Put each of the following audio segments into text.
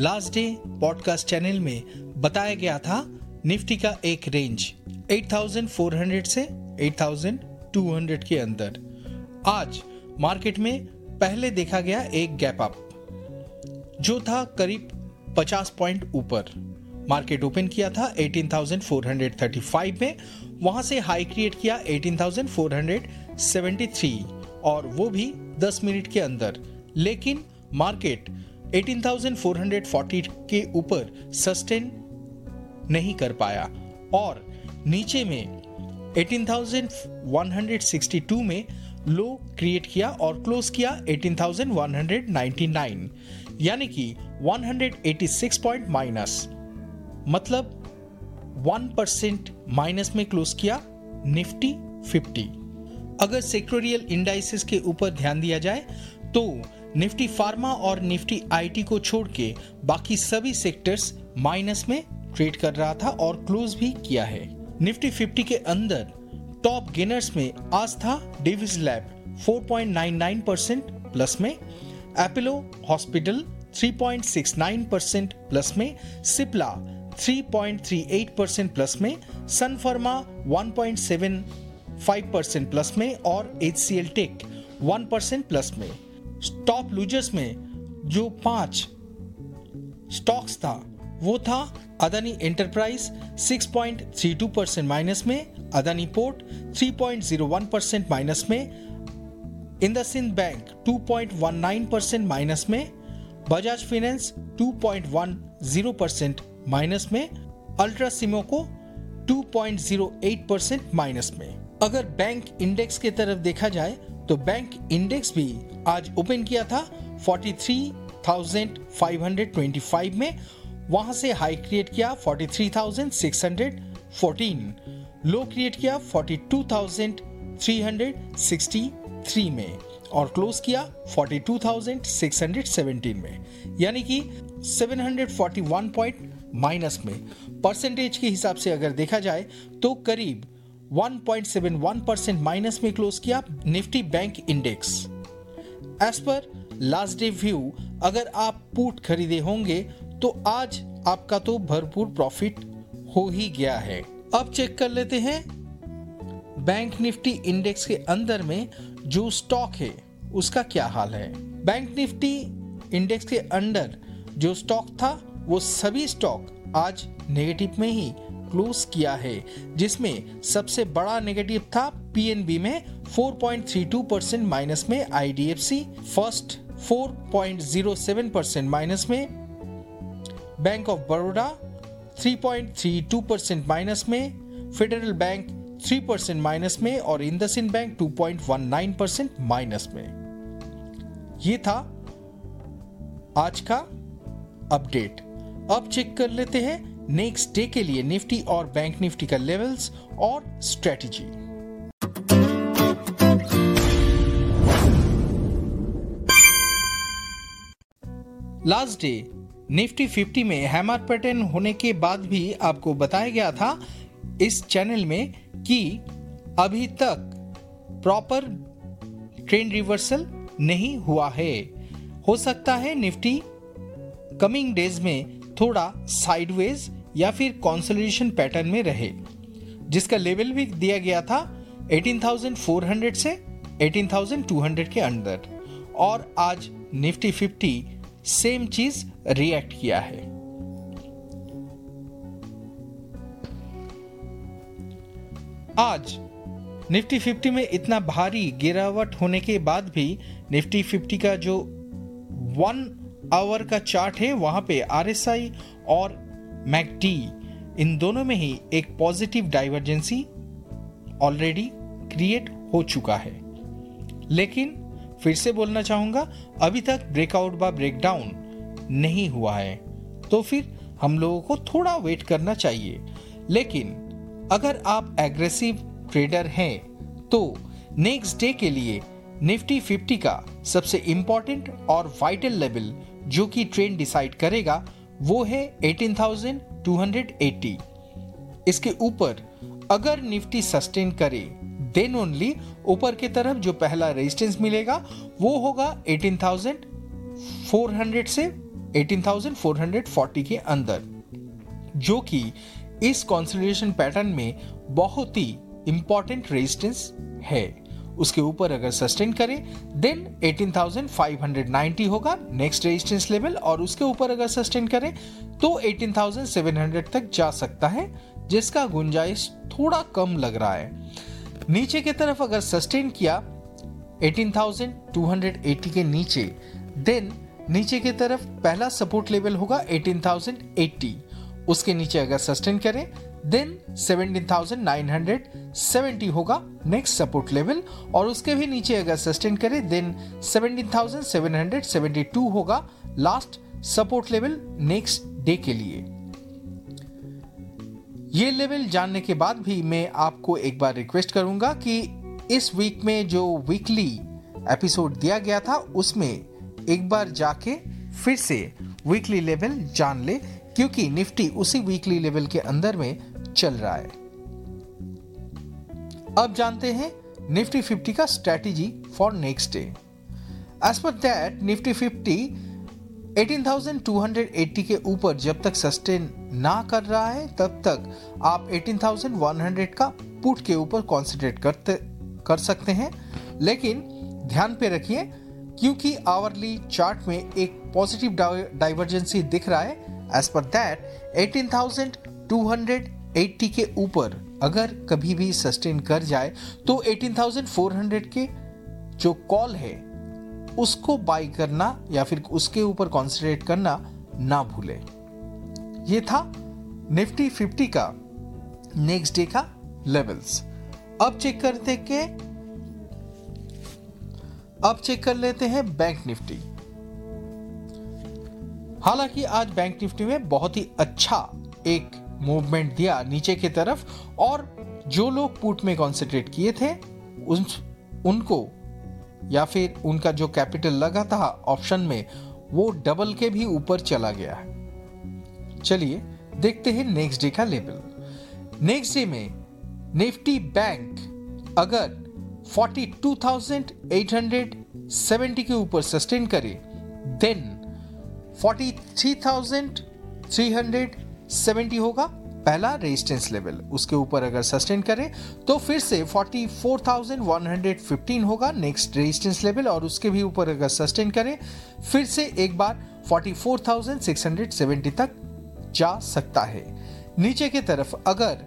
Last day podcast channel में बताया गया था निफ्टी का एक रेंज 8400 से 8200 के अंदर। आज मार्केट में पहले देखा गया एक गैप अप जो था करीब 50 पॉइंट ऊपर। मार्केट ओपन किया था 18,435 में वहाँ से हाई क्रिएट किया 18,473 और वो भी 10 मिनट के अंदर। लेकिन मार्केट 18,440 के ऊपर सस्टेन नहीं कर पाया और नीचे में 18,162 में लो क्रिएट किया और क्लोज किया 18,199 यानी कि 186 पॉइंट माइनस मतलब 1 परसेंट माइनस में क्लोज किया निफ्टी 50 अगर सेक्टोरियल इंडाइसिस के ऊपर ध्यान दिया जाए तो निफ्टी फार्मा और निफ्टी आईटी को छोड़ के बाकी सभी सेक्टर्स माइनस में ट्रेड कर रहा था और क्लोज भी किया है। निफ्टी 50 के अंदर टॉप गेनर्स में आज था डेविस लैब 4.99 परसेंट प्लस में। एपिलो हॉस्पिटल 3.69 परसेंट प्लस में। सिप्ला 3.38 परसेंट प्लस में। सन फर्मा 1.75 परसेंट प्लस में और H C L tech, one percent plus में। स्टॉप लूजर्स में जो पाँच स्टॉक्स था, वो था अदानी एंटरप्राइज 6.32 परसेंट माइनस में, अदानी पोर्ट 3.01 परसेंट माइनस में इंदसिंद बैंक 2.19 परसेंट माइनस में, बजाज फाइनेंस 2.10 परसेंट माइनस में, अल्ट्रा सिमोको 2.08 परसेंट माइनस में। अगर बैंक इंडेक्स की तरफ़ देखा जाए तो बैंक इंडेक्स भी आज ओपन किया था 43,525 में। वहाँ से हाई क्रिएट किया 43,614 लो क्रिएट किया 42,363 में और क्लोज किया 42,617 में। यानी कि 741 पॉइंट माइनस में। परसेंटेज के हिसाब से अगर देखा जाए तो करीब 1.71 परसेंट माइनस में क्लोज किया Nifty bank index as per last day view अगर आप पुट खरीदे होंगे तो आज आपका तो भरपूर प्रॉफिट हो ही गया है। अब चेक कर लेते हैं। बैंक निफ्टी इंडेक्स के अंदर में जो स्टॉक है, उसका क्या हाल है? बैंक निफ्टी इंडेक्स के अंडर जो स्टॉक था, वो सभी स्टॉक आज नेगेटिव में ही क्लोज किया है, जिसमें सबसे बड़ा नेगेटिव था पीएनबी में 4.32 परसेंट माइनस में आईडीएफसी फ़र्स्ट 4.07 परसेंट माइनस में bank of Baroda 3.32 percent minus में फेडरल बैंक 3 परसेंट माइनस में और इंदसिन बैंक 2.19 परसेंट माइनस में। ये था आज का अपडेट अब चेक कर लेते हैं नेक्स्ट डे के लिए निफ्टी और बैंक निफ्टी का लेवल्स और स्ट्रेटजी लास्ट डे निफ्टी 50 में हैमर पैटर्न होने के बाद भी आपको बताया गया था इस चैनल में कि अभी तक प्रॉपर ट्रेंड रिवर्सल नहीं हुआ है। हो सकता है निफ्टी कमिंग डेज़ में थोड़ा साइडवेज या फिर कॉन्सोलिडेशन पैटर्न में रहे जिसका लेवल भी दिया गया था 18,400 से 18,200 के अंदर। और आज निफ्टी 50 सेम चीज़ रिएक्ट किया है। आज निफ्टी 50 में इतना भारी गिरावट होने के बाद भी निफ्टी 50 का जो वन आवर का चार्ट है वहाँ पे आरएसआई और मैकडी इन दोनों में ही एक पॉजिटिव डाइवर्जेंसी ऑलरेडी क्रिएट हो चुका है। लेकिन फिर से बोलना चाहूँगा, अभी तक ब्रेकआउट व ब्रेकडाउन नहीं हुआ है। तो फिर हम लोगों को थोड़ा वेट करना चाहिए। लेकिन अगर आप एग्रेसिव ट्रेडर हैं तो नेक्स्ट डे के लिए निफ्टी 50 का सबसे इंपॉर्टेंट और वाइटल लेवल जो कि ट्रेंड डिसाइड करेगा वो है 18,280 इसके ऊपर अगर निफ्टी सस्टेन करे देन ओनली ऊपर की तरफ़ जो पहला रेजिस्टेंस मिलेगा वो होगा 18,400 से 18,440 के अंदर जो कि इस कॉन्सिडरेशन पैटर्न में बहुत ही इंपॉर्टेंट रेजिस्टेंस है। उसके ऊपर अगर सस्टेन करे देन 18,590 होगा नेक्स्ट रेजिस्टेंस लेवल और उसके ऊपर अगर सस्टेन करे तो 18,700 तक जा सकता है जिसका गुंजाइश थोड़ा कम लग रहा है। नीचे की तरफ़ अगर सस्टेन किया 18,280 के नीचे देन नीचे की तरफ़ पहला सपोर्ट लेवल होगा 18,080 उसके नीचे अगर सस्टेन करें देन 17,970 होगा नेक्स्ट सपोर्ट लेवल और उसके भी नीचे अगर सस्टेन करें देन 17,772 होगा last support level next day के लिए। ये लेवल जानने के बाद भी मैं आपको एक बार रिक्वेस्ट करूँगा कि इस वीक में जो वीकली एपिसोड दिया गया था उसमें एक बार जाके फिर से वीकली लेवल जान ले क्योंकि निफ्टी उसी वीकली लेवल के अंदर में चल रहा है। अब जानते हैं निफ्टी 50 का strategy for next day as per that Nifty 50 18,280 के ऊपर जब तक सस्टेन ना कर रहा है तब तक आप 18,100 का पुट के ऊपर कॉन्सेंट्रेट करते कर सकते हैं। लेकिन ध्यान पे रखिए क्योंकि आवरली चार्ट में एक पॉजिटिव डाइवर्जेंसी दिख रहा है। एज पर दैट 18,280 के ऊपर अगर कभी भी सस्टेन कर जाए तो 18,400 के जो कॉल है उसको बाई करना या फिर उसके ऊपर कॉन्सेंट्रेट करना ना भूले। ये था निफ्टी 50 का नेक्स्ट डे का लेवल्स अब चेक करते के अब चेक कर लेते हैं बैंक निफ्टी। हालाँकि आज बैंक निफ्टी में बहुत ही अच्छा एक मूवमेंट दिया नीचे की तरफ़ और जो लोग पुट में कॉन्सेंट्रेट किए थे उन उनको या फिर उनका जो कैपिटल लगा था ऑप्शन में वो डबल के भी ऊपर चला गया चलिए देखते हैं नेक्स्ट डे का लेवल नेक्स्ट डे में निफ्टी बैंक अगर 42,870 के ऊपर सस्टेन करे देन 43,370 होगा पहला रेजिस्टेंस लेवल उसके ऊपर अगर सस्टेन करें तो फिर से 44,115 होगा नेक्स्ट रेजिस्टेंस लेवल और उसके भी ऊपर अगर सस्टेन करें फिर से एक बार 44,670 तक जा सकता है। नीचे की तरफ़ अगर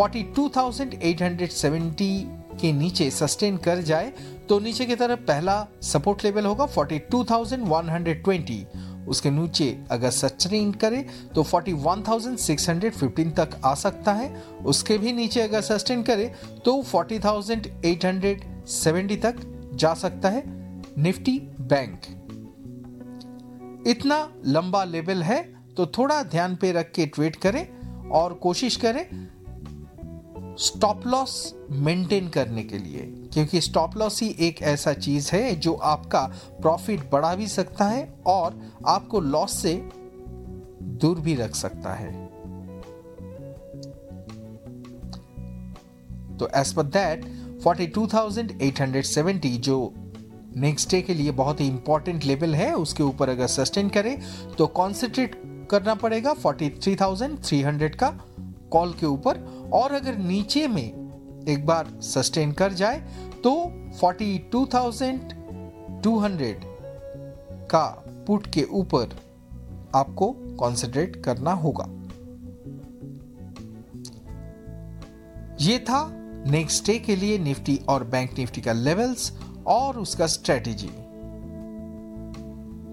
42,870 के नीचे सस्टेन कर जाए तो नीचे की तरफ़ पहला सपोर्ट लेवल होगा 42,120 उसके नीचे अगर सस्टेन करे तो 41,615 तक आ सकता है। उसके भी नीचे अगर सस्टेन करे तो 40,870 तक जा सकता है निफ्टी बैंक। इतना लंबा लेवल है तो थोड़ा ध्यान पे रख के ट्रेड करें और कोशिश करें स्टॉप लॉस मेंटेन करने के लिए क्योंकि स्टॉप लॉस ही एक ऐसा चीज़ है जो आपका प्रॉफिट बढ़ा भी सकता है और आपको लॉस से दूर भी रख सकता है। तो एज पर दैट 42,870 जो नेक्स्ट डे के लिए बहुत ही इंपॉर्टेंट लेवल है उसके ऊपर अगर सस्टेन करें तो कॉन्सेंट्रेट करना पड़ेगा 43,300 का। कॉल के ऊपर और अगर नीचे में एक बार सस्टेन कर जाए तो 42,200 का पुट के ऊपर आपको कॉन्सेंट्रेट करना होगा। ये था नेक्स्ट डे के लिए निफ्टी और बैंक निफ्टी का लेवल्स और उसका स्ट्रेटेजी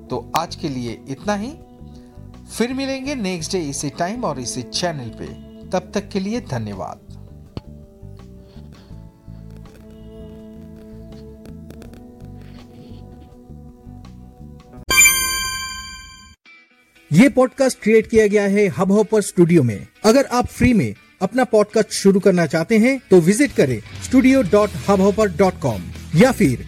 तो आज के लिए इतना ही। फिर मिलेंगे नेक्स्ट डे इसी टाइम और इसी चैनल पे। तब तक के लिए धन्यवाद। ये पॉडकास्ट क्रिएट किया गया है हब हॉपर स्टूडियो में। अगर आप फ्री में अपना पॉडकास्ट शुरू करना चाहते हैं तो विज़िट करें कॉम या फिर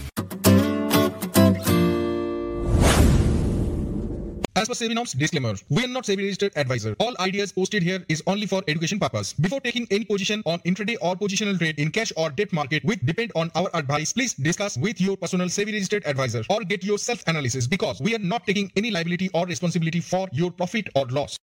As per SEBI disclaimer, we are not SEBI registered advisor. All ideas posted here is only for education purpose. Before taking any position on intraday or positional trade in cash or debt market which depend on our advice, please discuss with your personal SEBI registered advisor or get your self analysis because we are not taking any liability or responsibility for your profit or loss.